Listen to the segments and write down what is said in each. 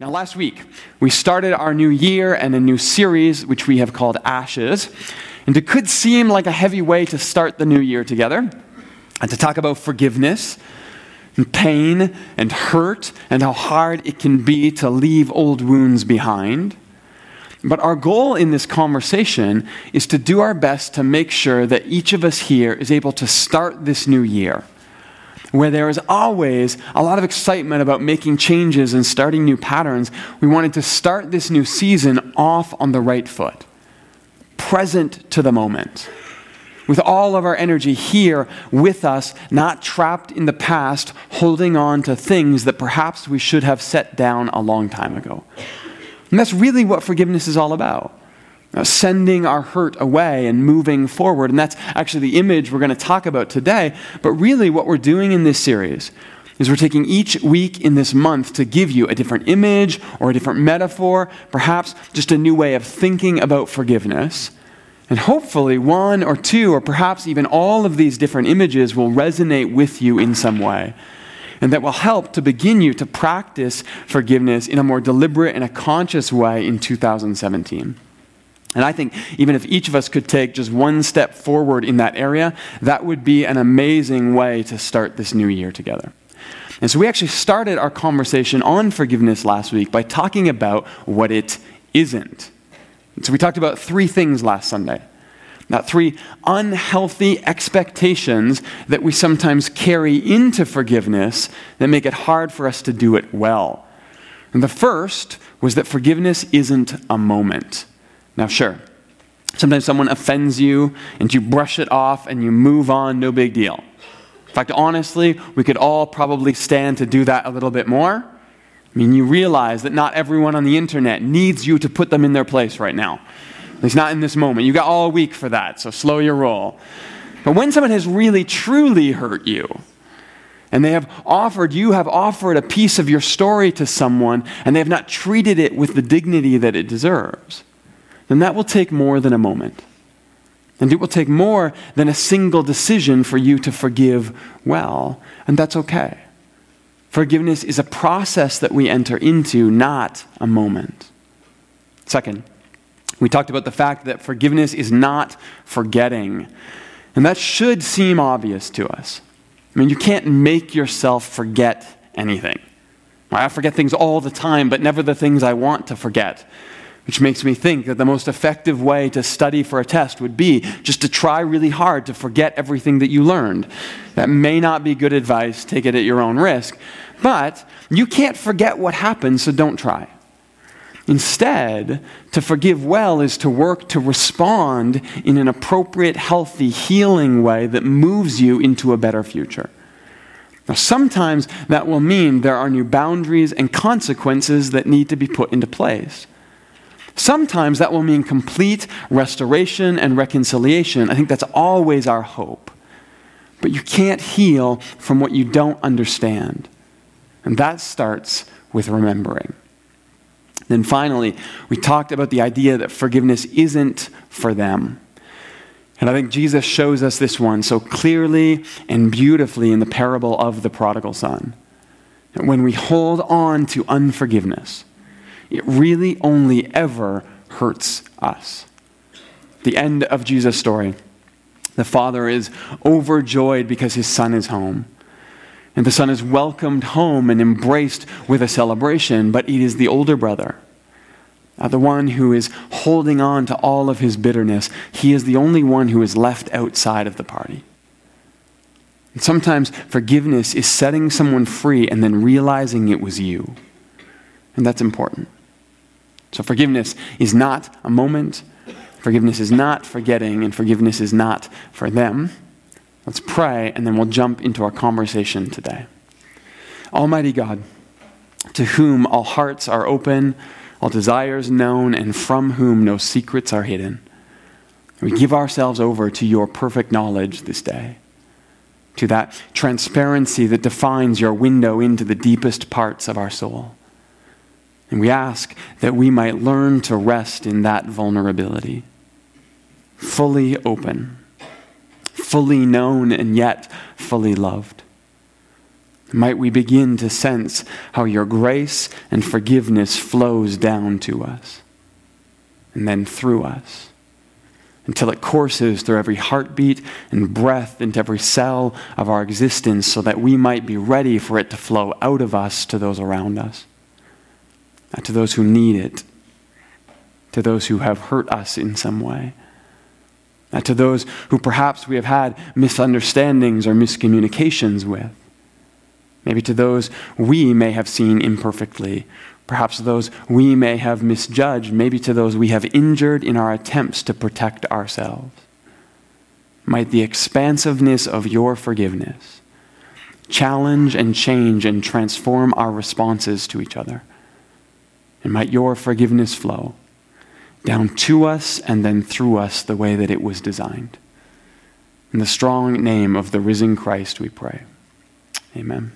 Now, last week, we started our new year and a new series, which we have called Ashes. And it could seem like a heavy way to start the new year together and to talk about forgiveness and pain and hurt and how hard it can be to leave old wounds behind. But our goal in this conversation is to do our best to make sure that each of us here is able to start this new year where there is always a lot of excitement about making changes and starting new patterns, we wanted to start this new season off on the right foot, present to the moment. With all of our energy here with us, not trapped in the past, holding on to things that perhaps we should have set down a long time ago. And that's really what forgiveness is all about. Uh, sending our hurt away and moving forward. And that's actually the image we're going to talk about today. But really, what we're doing in this series is we're taking each week in this month to give you a different image or a different metaphor, perhaps just a new way of thinking about forgiveness. And hopefully, one or two, or perhaps even all of these different images will resonate with you in some way. And that will help to begin you to practice forgiveness in a more deliberate and a conscious way in 2017. And I think even if each of us could take just one step forward in that area, that would be an amazing way to start this new year together. And so we actually started our conversation on forgiveness last week by talking about what it isn't. And so we talked about three things last Sunday. Not three unhealthy expectations that we sometimes carry into forgiveness that make it hard for us to do it well. And the first was that forgiveness isn't a moment. Now, sure, sometimes someone offends you and you brush it off and you move on, no big deal. In fact, honestly, we could all probably stand to do that a little bit more. I mean, you realize that not everyone on the internet needs you to put them in their place right now. At least not in this moment. You got all week for that, so slow your roll. But when someone has really, truly hurt you, and they have offered, you have offered a piece of your story to someone, and they have not treated it with the dignity that it deserves, then that will take more than a moment. And it will take more than a single decision for you to forgive well, and that's okay. Forgiveness is a process that we enter into, not a moment. Second, we talked about the fact that forgiveness is not forgetting. And that should seem obvious to us. I mean, you can't make yourself forget anything. I forget things all the time, but never the things I want to forget. Which makes me think that the most effective way to study for a test would be just to try really hard to forget everything that you learned. That may not be good advice, take it at your own risk. But you can't forget what happened, so don't try. Instead, to forgive well is to work to respond in an appropriate, healthy, healing way that moves you into a better future. Now, sometimes that will mean there are new boundaries and consequences that need to be put into place. Sometimes that will mean complete restoration and reconciliation. I think that's always our hope. But you can't heal from what you don't understand. And that starts with remembering. Then finally, we talked about the idea that forgiveness isn't for them. And I think Jesus shows us this one so clearly and beautifully in the parable of the prodigal son. When we hold on to unforgiveness, it really only ever hurts us. The end of Jesus' story. The father is overjoyed because his son is home. And the son is welcomed home and embraced with a celebration, but it is the older brother, uh, the one who is holding on to all of his bitterness. He is the only one who is left outside of the party. And sometimes forgiveness is setting someone free and then realizing it was you. And that's important. So forgiveness is not a moment, forgiveness is not forgetting, and forgiveness is not for them. Let's pray, and then we'll jump into our conversation today. Almighty God, to whom all hearts are open, all desires known, and from whom no secrets are hidden, we give ourselves over to your perfect knowledge this day, to that transparency that defines your window into the deepest parts of our soul. And we ask that we might learn to rest in that vulnerability, fully open, fully known, and yet fully loved. Might we begin to sense how your grace and forgiveness flows down to us and then through us until it courses through every heartbeat and breath into every cell of our existence so that we might be ready for it to flow out of us to those around us, Uh, to those who need it, to those who have hurt us in some way. Uh, to those who perhaps we have had misunderstandings or miscommunications with maybe to those we may have seen imperfectly, perhaps those we may have misjudged, maybe to those we have injured in our attempts to protect ourselves. Might the expansiveness of your forgiveness challenge and change and transform our responses to each other. And might your forgiveness flow down to us and then through us the way that it was designed. In the strong name of the risen Christ, we pray. Amen.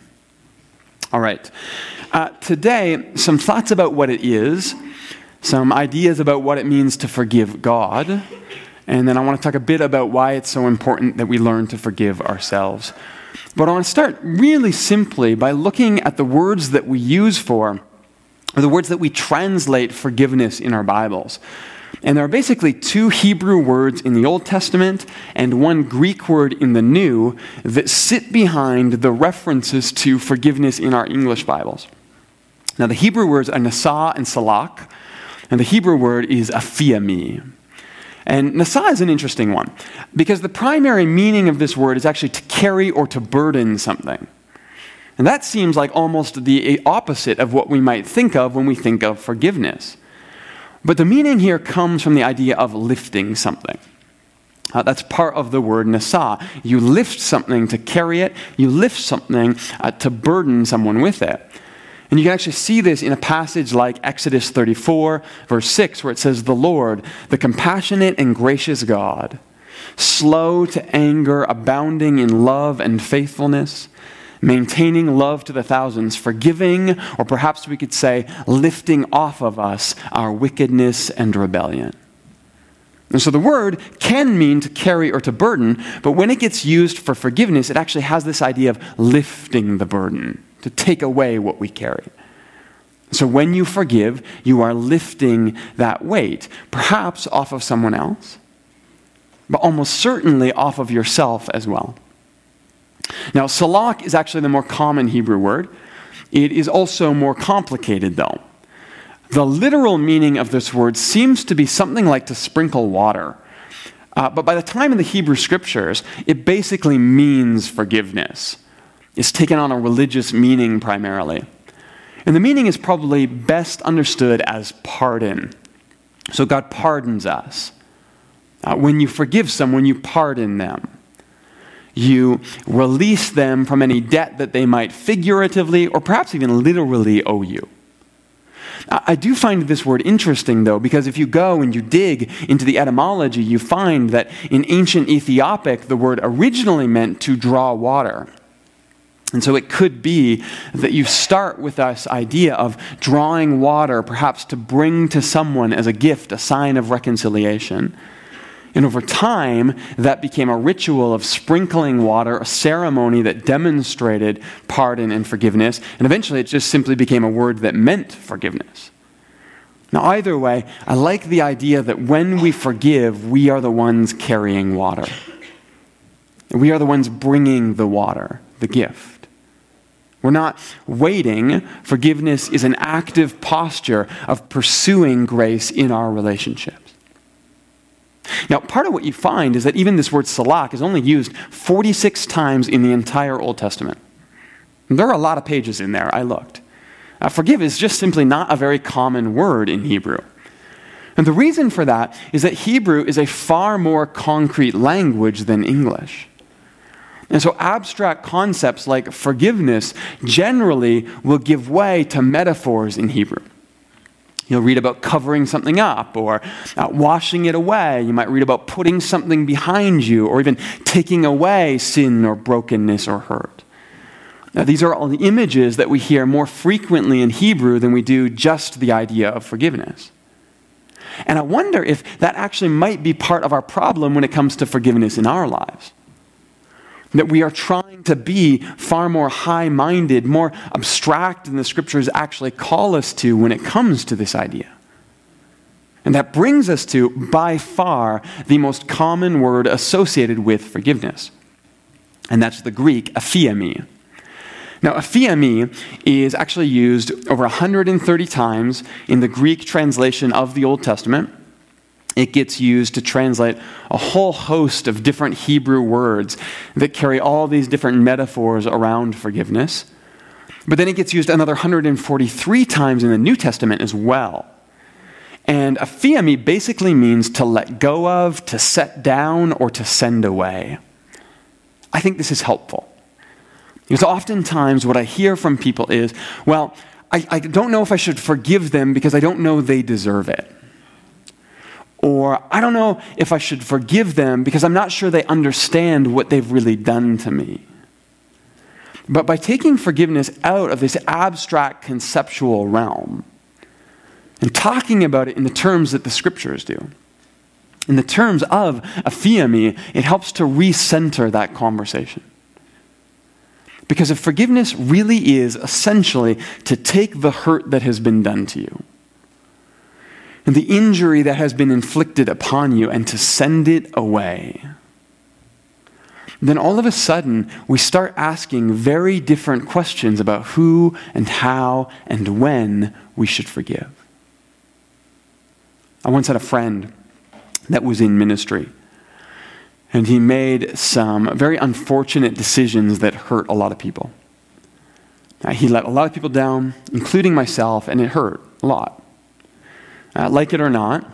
All right. Uh, today, some thoughts about what it is, some ideas about what it means to forgive God, and then I want to talk a bit about why it's so important that we learn to forgive ourselves. But I want to start really simply by looking at the words that we use for, or the words that we translate forgiveness in our Bibles. And there are basically two Hebrew words in the Old Testament and one Greek word in the New that sit behind the references to forgiveness in our English Bibles. Now, the Hebrew words are nasa and salak, and the Hebrew word is aphiemi. And nasa is an interesting one because the primary meaning of this word is actually to carry or to burden something. And that seems like almost the opposite of what we might think of when we think of forgiveness. But the meaning here comes from the idea of lifting something. Uh, that's part of the word nasa. You lift something to carry it, you lift something uh, to burden someone with it. And you can actually see this in a passage like Exodus 34, verse 6, where it says, The Lord, the compassionate and gracious God, slow to anger, abounding in love and faithfulness maintaining love to the thousands, forgiving, or perhaps we could say, lifting off of us our wickedness and rebellion. And so the word can mean to carry or to burden, but when it gets used for forgiveness, it actually has this idea of lifting the burden, to take away what we carry. So when you forgive, you are lifting that weight, perhaps off of someone else, but almost certainly off of yourself as well. Now, salak is actually the more common Hebrew word. It is also more complicated, though. The literal meaning of this word seems to be something like to sprinkle water. Uh, but by the time of the Hebrew scriptures, it basically means forgiveness. It's taken on a religious meaning primarily. And the meaning is probably best understood as pardon. So God pardons us. Uh, when you forgive someone, you pardon them. You release them from any debt that they might figuratively or perhaps even literally owe you. I do find this word interesting, though, because if you go and you dig into the etymology, you find that in ancient Ethiopic, the word originally meant to draw water. And so it could be that you start with this idea of drawing water, perhaps to bring to someone as a gift, a sign of reconciliation. And over time, that became a ritual of sprinkling water, a ceremony that demonstrated pardon and forgiveness. And eventually, it just simply became a word that meant forgiveness. Now, either way, I like the idea that when we forgive, we are the ones carrying water. We are the ones bringing the water, the gift. We're not waiting. Forgiveness is an active posture of pursuing grace in our relationships. Now, part of what you find is that even this word salak is only used 46 times in the entire Old Testament. There are a lot of pages in there, I looked. Uh, forgive is just simply not a very common word in Hebrew. And the reason for that is that Hebrew is a far more concrete language than English. And so, abstract concepts like forgiveness generally will give way to metaphors in Hebrew. You'll read about covering something up or uh, washing it away. You might read about putting something behind you or even taking away sin or brokenness or hurt. Now, these are all the images that we hear more frequently in Hebrew than we do just the idea of forgiveness. And I wonder if that actually might be part of our problem when it comes to forgiveness in our lives. That we are trying to be far more high minded, more abstract than the scriptures actually call us to when it comes to this idea. And that brings us to, by far, the most common word associated with forgiveness. And that's the Greek aphiemi. Now, aphiemi is actually used over 130 times in the Greek translation of the Old Testament. It gets used to translate a whole host of different Hebrew words that carry all these different metaphors around forgiveness. But then it gets used another 143 times in the New Testament as well. And aphiemi basically means to let go of, to set down, or to send away. I think this is helpful. Because oftentimes what I hear from people is, well, I, I don't know if I should forgive them because I don't know they deserve it. Or I don't know if I should forgive them because I'm not sure they understand what they've really done to me. But by taking forgiveness out of this abstract conceptual realm and talking about it in the terms that the scriptures do, in the terms of aphiemi, it helps to recenter that conversation. Because if forgiveness really is essentially to take the hurt that has been done to you and the injury that has been inflicted upon you and to send it away, then all of a sudden we start asking very different questions about who and how and when we should forgive. I once had a friend that was in ministry. And he made some very unfortunate decisions that hurt a lot of people. Uh, he let a lot of people down, including myself, and it hurt a lot. Uh, like it or not,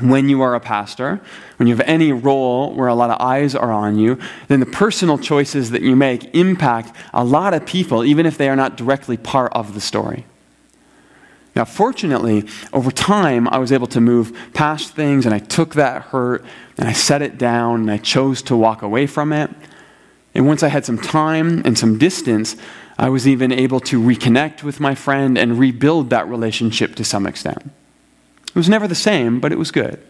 when you are a pastor, when you have any role where a lot of eyes are on you, then the personal choices that you make impact a lot of people, even if they are not directly part of the story. Now, fortunately, over time, I was able to move past things and I took that hurt and I set it down and I chose to walk away from it. And once I had some time and some distance, I was even able to reconnect with my friend and rebuild that relationship to some extent. It was never the same, but it was good.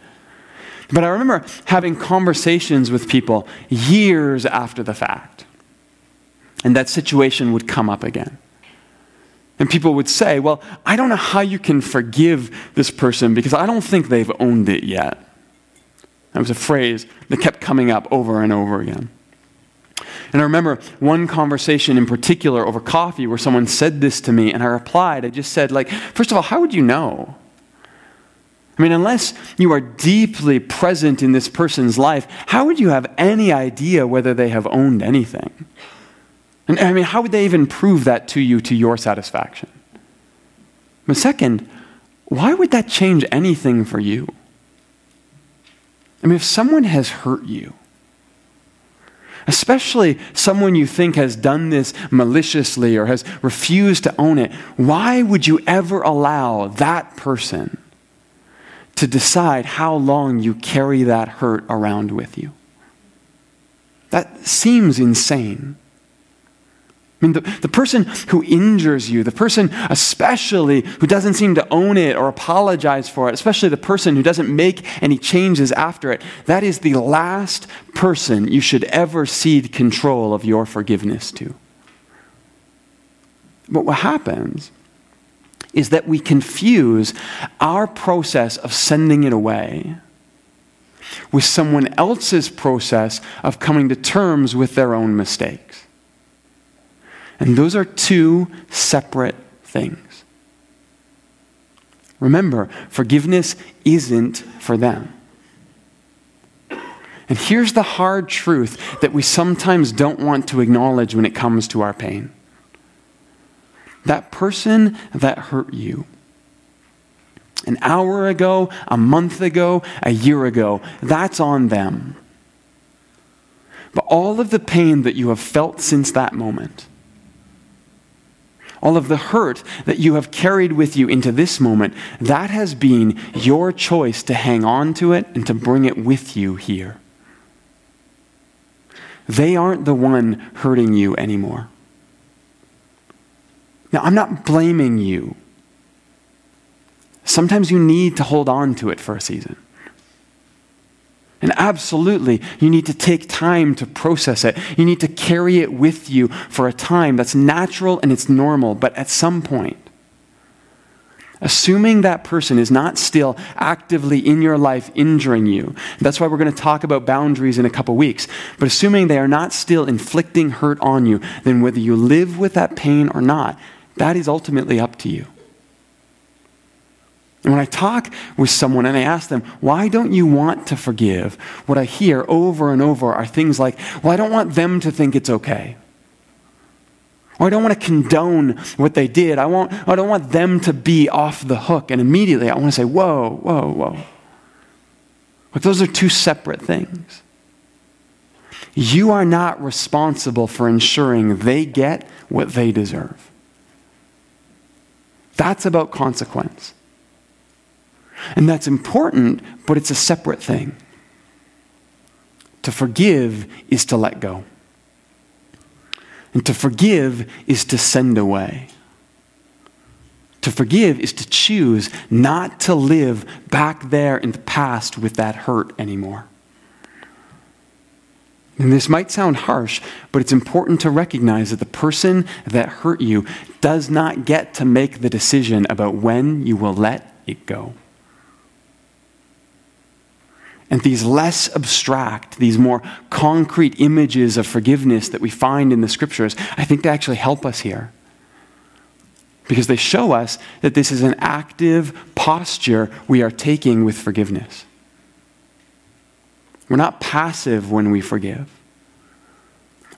But I remember having conversations with people years after the fact, and that situation would come up again. And people would say, Well, I don't know how you can forgive this person because I don't think they've owned it yet. That was a phrase that kept coming up over and over again. And I remember one conversation in particular over coffee where someone said this to me, and I replied, I just said, like, first of all, how would you know? I mean, unless you are deeply present in this person's life, how would you have any idea whether they have owned anything? And I mean, how would they even prove that to you to your satisfaction? But second, why would that change anything for you? I mean, if someone has hurt you, especially someone you think has done this maliciously or has refused to own it, why would you ever allow that person to decide how long you carry that hurt around with you? That seems insane. I mean, the, the person who injures you, the person especially who doesn't seem to own it or apologize for it, especially the person who doesn't make any changes after it, that is the last person you should ever cede control of your forgiveness to. But what happens is that we confuse our process of sending it away with someone else's process of coming to terms with their own mistakes. And those are two separate things. Remember, forgiveness isn't for them. And here's the hard truth that we sometimes don't want to acknowledge when it comes to our pain that person that hurt you an hour ago, a month ago, a year ago, that's on them. But all of the pain that you have felt since that moment, all of the hurt that you have carried with you into this moment, that has been your choice to hang on to it and to bring it with you here. They aren't the one hurting you anymore. Now, I'm not blaming you. Sometimes you need to hold on to it for a season. And absolutely, you need to take time to process it. You need to carry it with you for a time. That's natural and it's normal. But at some point, assuming that person is not still actively in your life injuring you, that's why we're going to talk about boundaries in a couple weeks. But assuming they are not still inflicting hurt on you, then whether you live with that pain or not, that is ultimately up to you. And when I talk with someone and I ask them, why don't you want to forgive? What I hear over and over are things like, well, I don't want them to think it's okay. Or I don't want to condone what they did. I, want, I don't want them to be off the hook. And immediately I want to say, whoa, whoa, whoa. But those are two separate things. You are not responsible for ensuring they get what they deserve. That's about consequence. And that's important, but it's a separate thing. To forgive is to let go. And to forgive is to send away. To forgive is to choose not to live back there in the past with that hurt anymore. And this might sound harsh, but it's important to recognize that the person that hurt you does not get to make the decision about when you will let it go. And these less abstract, these more concrete images of forgiveness that we find in the scriptures, I think they actually help us here. Because they show us that this is an active posture we are taking with forgiveness. We're not passive when we forgive.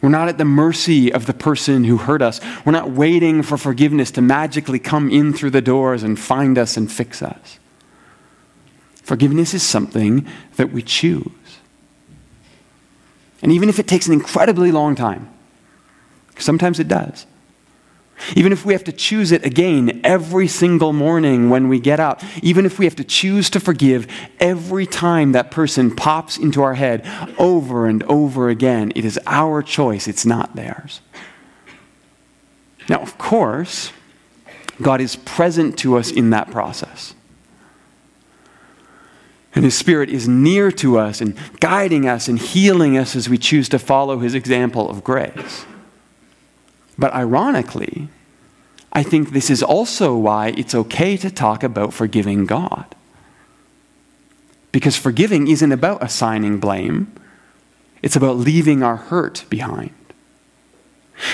We're not at the mercy of the person who hurt us. We're not waiting for forgiveness to magically come in through the doors and find us and fix us. Forgiveness is something that we choose. And even if it takes an incredibly long time, sometimes it does. Even if we have to choose it again every single morning when we get up, even if we have to choose to forgive every time that person pops into our head over and over again, it is our choice, it's not theirs. Now, of course, God is present to us in that process. And His Spirit is near to us and guiding us and healing us as we choose to follow His example of grace. But ironically, I think this is also why it's okay to talk about forgiving God. Because forgiving isn't about assigning blame, it's about leaving our hurt behind.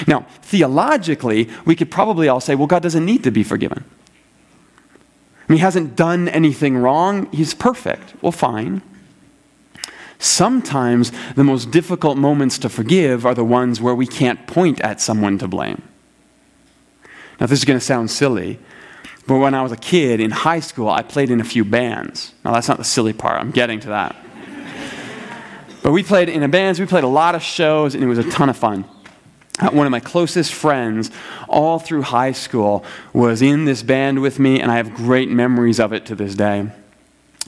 Now, theologically, we could probably all say, well, God doesn't need to be forgiven. I mean, he hasn't done anything wrong. He's perfect. Well, fine. Sometimes the most difficult moments to forgive are the ones where we can't point at someone to blame. Now, this is going to sound silly, but when I was a kid in high school, I played in a few bands. Now, that's not the silly part, I'm getting to that. but we played in a bands, we played a lot of shows, and it was a ton of fun. Uh, one of my closest friends all through high school was in this band with me, and I have great memories of it to this day.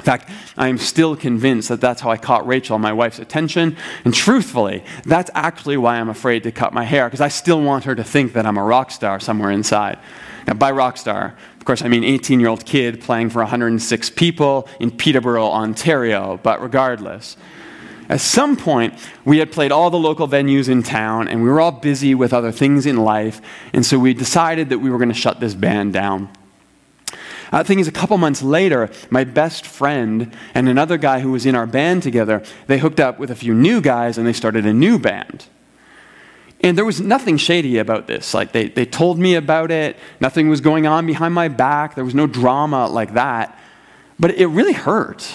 In fact, I am still convinced that that's how I caught Rachel, my wife's attention. And truthfully, that's actually why I'm afraid to cut my hair, because I still want her to think that I'm a rock star somewhere inside. Now, by rock star, of course, I mean 18 year old kid playing for 106 people in Peterborough, Ontario, but regardless. At some point, we had played all the local venues in town, and we were all busy with other things in life, and so we decided that we were going to shut this band down. The thing is, a couple months later, my best friend and another guy who was in our band together, they hooked up with a few new guys and they started a new band. And there was nothing shady about this. Like, they, they told me about it, nothing was going on behind my back, there was no drama like that. But it really hurt.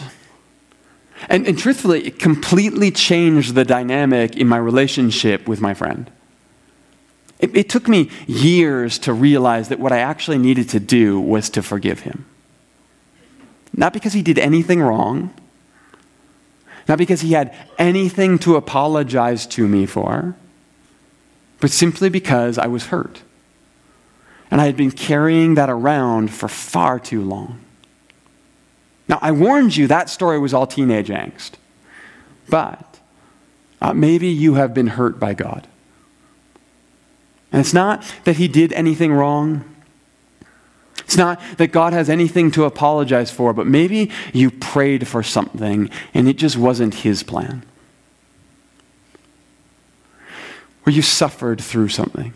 And, and truthfully, it completely changed the dynamic in my relationship with my friend. It, it took me years to realize that what I actually needed to do was to forgive him. Not because he did anything wrong, not because he had anything to apologize to me for, but simply because I was hurt. And I had been carrying that around for far too long. Now, I warned you that story was all teenage angst. But uh, maybe you have been hurt by God. And it's not that he did anything wrong. It's not that God has anything to apologize for, but maybe you prayed for something and it just wasn't His plan. Or you suffered through something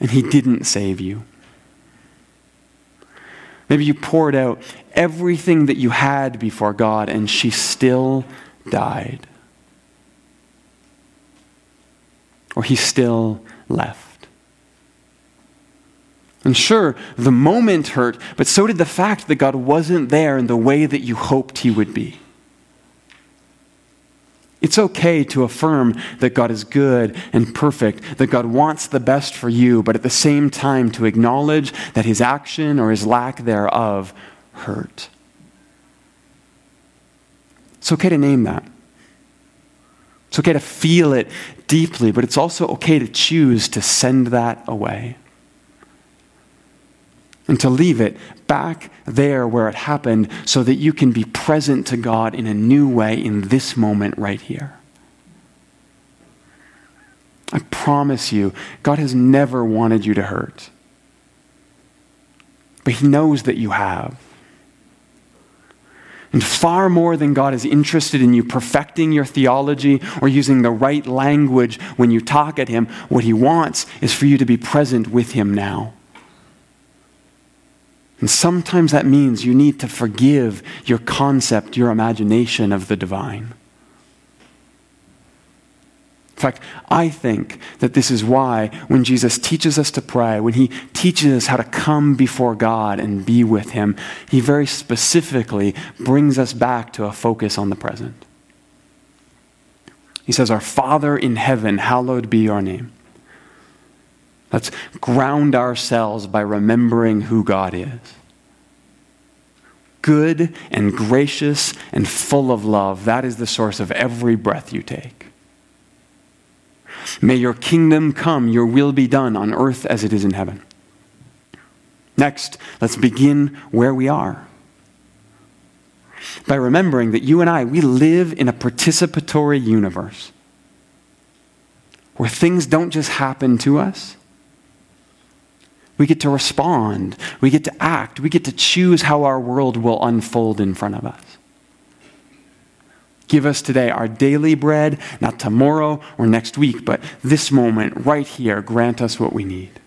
and He didn't save you. Maybe you poured out everything that you had before God and she still died. Or He still left. And sure, the moment hurt, but so did the fact that God wasn't there in the way that you hoped He would be. It's okay to affirm that God is good and perfect, that God wants the best for you, but at the same time to acknowledge that His action or His lack thereof hurt. It's okay to name that. It's okay to feel it deeply, but it's also okay to choose to send that away and to leave it back there where it happened so that you can be present to God in a new way in this moment right here. I promise you, God has never wanted you to hurt. But He knows that you have. And far more than God is interested in you perfecting your theology or using the right language when you talk at Him, what He wants is for you to be present with Him now. And sometimes that means you need to forgive your concept, your imagination of the divine. In fact, I think that this is why when Jesus teaches us to pray, when he teaches us how to come before God and be with him, he very specifically brings us back to a focus on the present. He says, Our Father in heaven, hallowed be your name. Let's ground ourselves by remembering who God is. Good and gracious and full of love, that is the source of every breath you take. May your kingdom come, your will be done on earth as it is in heaven. Next, let's begin where we are. By remembering that you and I, we live in a participatory universe where things don't just happen to us, we get to respond. We get to act. We get to choose how our world will unfold in front of us. Give us today our daily bread, not tomorrow or next week, but this moment, right here. Grant us what we need.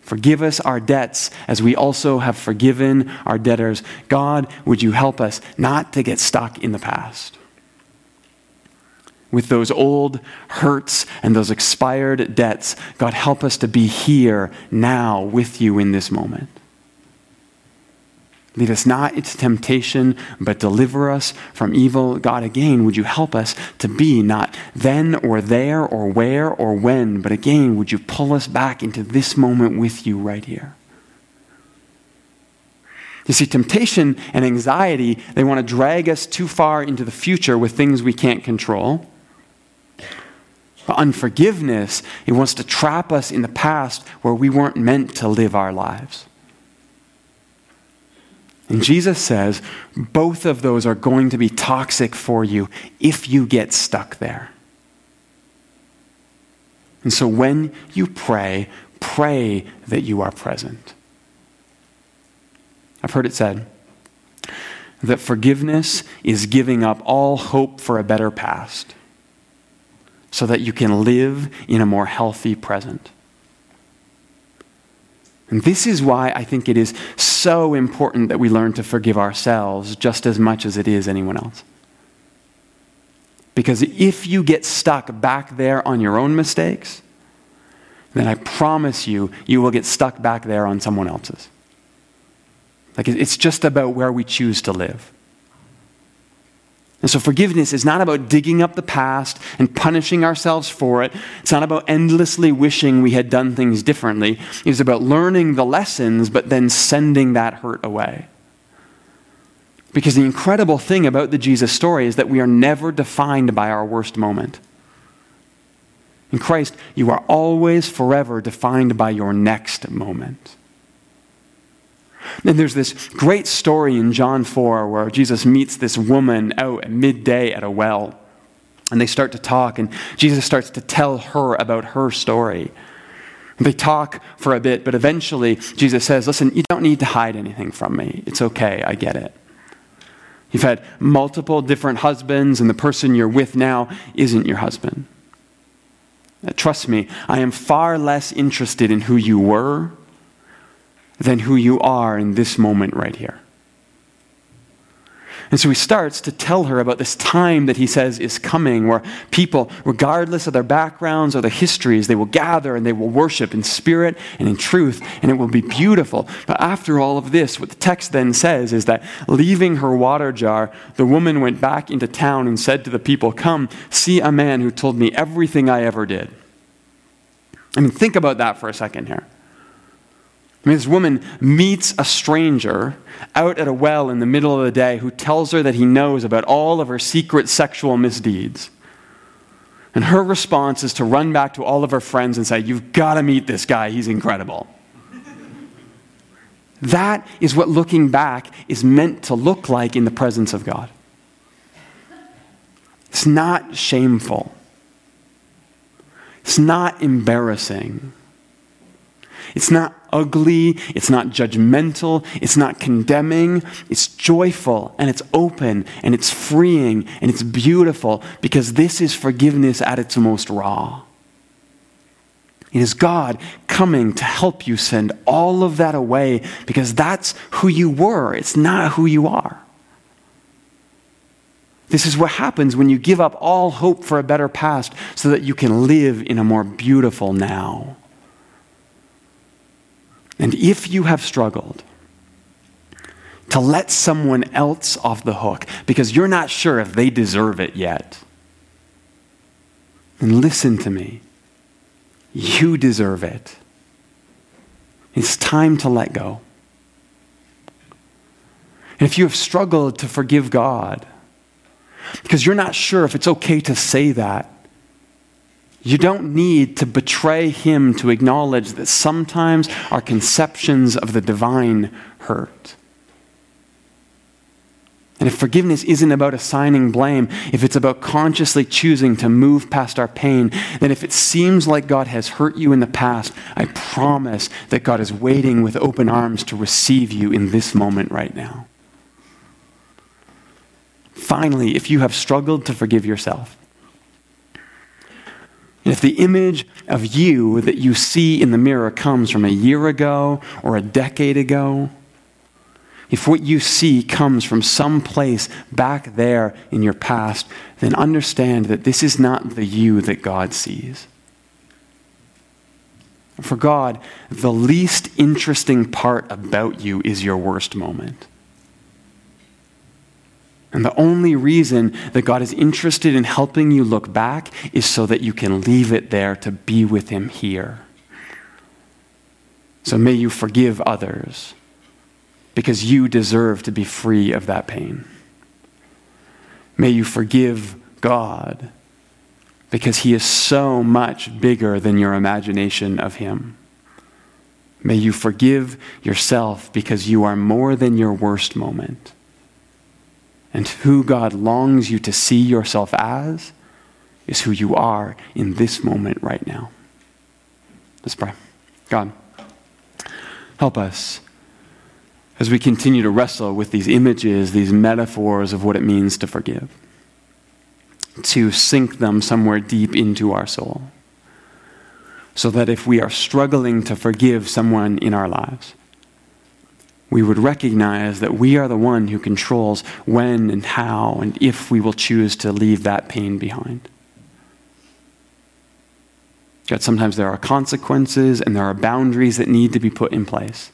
Forgive us our debts as we also have forgiven our debtors. God, would you help us not to get stuck in the past? with those old hurts and those expired debts. God, help us to be here now with you in this moment. Lead us not into temptation, but deliver us from evil. God, again, would you help us to be not then or there or where or when, but again, would you pull us back into this moment with you right here? You see, temptation and anxiety, they want to drag us too far into the future with things we can't control. But unforgiveness, it wants to trap us in the past where we weren't meant to live our lives. And Jesus says both of those are going to be toxic for you if you get stuck there. And so when you pray, pray that you are present. I've heard it said that forgiveness is giving up all hope for a better past so that you can live in a more healthy present. And this is why I think it is so important that we learn to forgive ourselves just as much as it is anyone else. Because if you get stuck back there on your own mistakes, then I promise you, you will get stuck back there on someone else's. Like it's just about where we choose to live. And so forgiveness is not about digging up the past and punishing ourselves for it. It's not about endlessly wishing we had done things differently. It's about learning the lessons, but then sending that hurt away. Because the incredible thing about the Jesus story is that we are never defined by our worst moment. In Christ, you are always forever defined by your next moment. And there's this great story in John 4 where Jesus meets this woman out at midday at a well. And they start to talk, and Jesus starts to tell her about her story. They talk for a bit, but eventually Jesus says, Listen, you don't need to hide anything from me. It's okay, I get it. You've had multiple different husbands, and the person you're with now isn't your husband. Trust me, I am far less interested in who you were than who you are in this moment right here. And so he starts to tell her about this time that he says is coming, where people, regardless of their backgrounds or their histories, they will gather and they will worship in spirit and in truth, and it will be beautiful. But after all of this, what the text then says is that leaving her water jar, the woman went back into town and said to the people, Come, see a man who told me everything I ever did. I mean, think about that for a second here. I mean, this woman meets a stranger out at a well in the middle of the day who tells her that he knows about all of her secret sexual misdeeds. And her response is to run back to all of her friends and say, You've got to meet this guy, he's incredible. that is what looking back is meant to look like in the presence of God. It's not shameful, it's not embarrassing. It's not ugly, it's not judgmental, it's not condemning. It's joyful and it's open and it's freeing and it's beautiful because this is forgiveness at its most raw. It is God coming to help you send all of that away because that's who you were. It's not who you are. This is what happens when you give up all hope for a better past so that you can live in a more beautiful now. And if you have struggled to let someone else off the hook because you're not sure if they deserve it yet, then listen to me. You deserve it. It's time to let go. And if you have struggled to forgive God, because you're not sure if it's okay to say that, you don't need to betray him to acknowledge that sometimes our conceptions of the divine hurt. And if forgiveness isn't about assigning blame, if it's about consciously choosing to move past our pain, then if it seems like God has hurt you in the past, I promise that God is waiting with open arms to receive you in this moment right now. Finally, if you have struggled to forgive yourself, and if the image of you that you see in the mirror comes from a year ago or a decade ago, if what you see comes from some place back there in your past, then understand that this is not the you that God sees. For God, the least interesting part about you is your worst moment. And the only reason that God is interested in helping you look back is so that you can leave it there to be with Him here. So may you forgive others because you deserve to be free of that pain. May you forgive God because He is so much bigger than your imagination of Him. May you forgive yourself because you are more than your worst moment and who God longs you to see yourself as is who you are in this moment right now. Let's pray. God, help us as we continue to wrestle with these images, these metaphors of what it means to forgive, to sink them somewhere deep into our soul, so that if we are struggling to forgive someone in our lives, we would recognize that we are the one who controls when and how and if we will choose to leave that pain behind. God, sometimes there are consequences and there are boundaries that need to be put in place.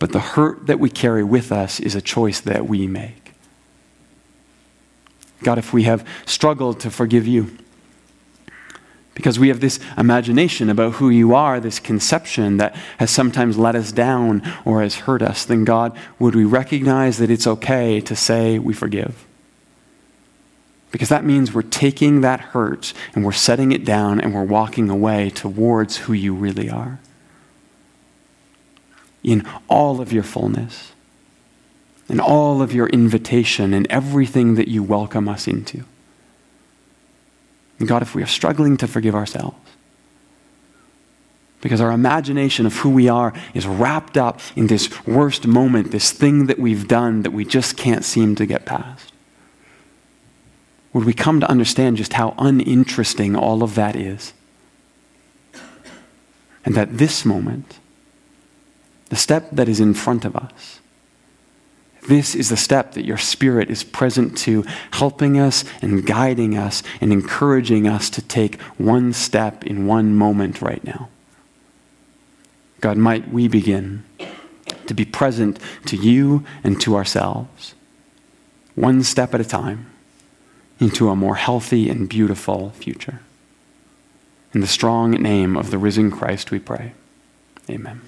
But the hurt that we carry with us is a choice that we make. God, if we have struggled to forgive you, because we have this imagination about who you are, this conception that has sometimes let us down or has hurt us, then God, would we recognize that it's okay to say we forgive? Because that means we're taking that hurt and we're setting it down and we're walking away towards who you really are. In all of your fullness, in all of your invitation, and everything that you welcome us into. And God, if we are struggling to forgive ourselves, Because our imagination of who we are is wrapped up in this worst moment, this thing that we've done that we just can't seem to get past. Would we come to understand just how uninteresting all of that is? And that this moment, the step that is in front of us, this is the step that your Spirit is present to, helping us and guiding us and encouraging us to take one step in one moment right now. God, might we begin to be present to you and to ourselves, one step at a time, into a more healthy and beautiful future. In the strong name of the risen Christ, we pray. Amen.